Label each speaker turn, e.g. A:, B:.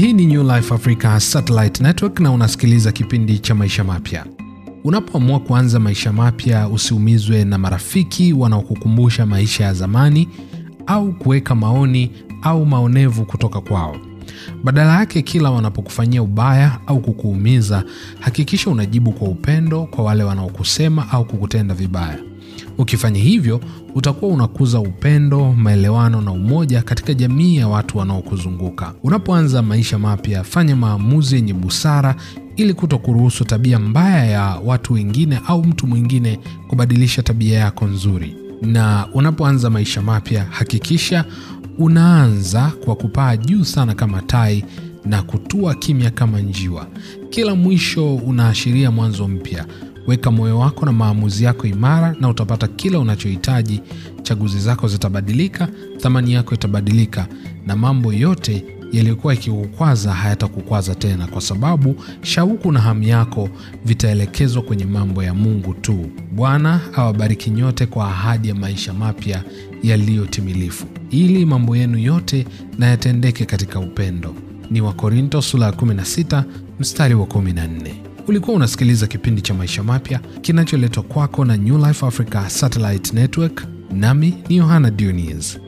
A: Hii ni New Life Africa Satellite Network na unasikiliza kipindi cha maisha mapya. Unapoamua kuanza maisha mapya, usiumizwe na marafiki wanaokukumbusha maisha ya zamani au kuweka maoni au maonevu kutoka kwao. Badala yake, kila wanapokufanyia ubaya au kukuumiza, hakikisha unajibu kwa upendo kwa wale wanaokusema au kukutenda vibaya. Ukifanya hivyo, utakuwa unakuza upendo, maelewano na umoja katika jamii ya watu wanaokuzunguka. Unapoanza maisha mapya, fanya maamuzi yenye busara ili kuto kuruhusu tabia mbaya ya watu wengine au mtu mwingine kubadilisha tabia yako nzuri. Na unapoanza maisha mapya, hakikisha unaanza kwa kupaa juu sana kama tai na kutua kimya kama njiwa. Kila mwisho unaashiria mwanzo mpya. Weka moyo wako na maamuzi yako imara, na utapata kila unachohitaji. Chaguzi zako zitabadilika, thamani yako itabadilika, na mambo yote yaliyokuwa yakikukwaza hayatakukwaza tena, kwa sababu shauku na hamu yako vitaelekezwa kwenye mambo ya Mungu tu. Bwana awabariki nyote kwa ahadi ya maisha mapya yaliyotimilifu, ili mambo yenu yote na yatendeke katika upendo. Ni Wakorinto sura ya 16 mstari wa 14. Ulikuwa unasikiliza kipindi cha maisha mapya kinacholetwa kwako na New Life Africa Satellite Network, nami ni Yohana Dunius.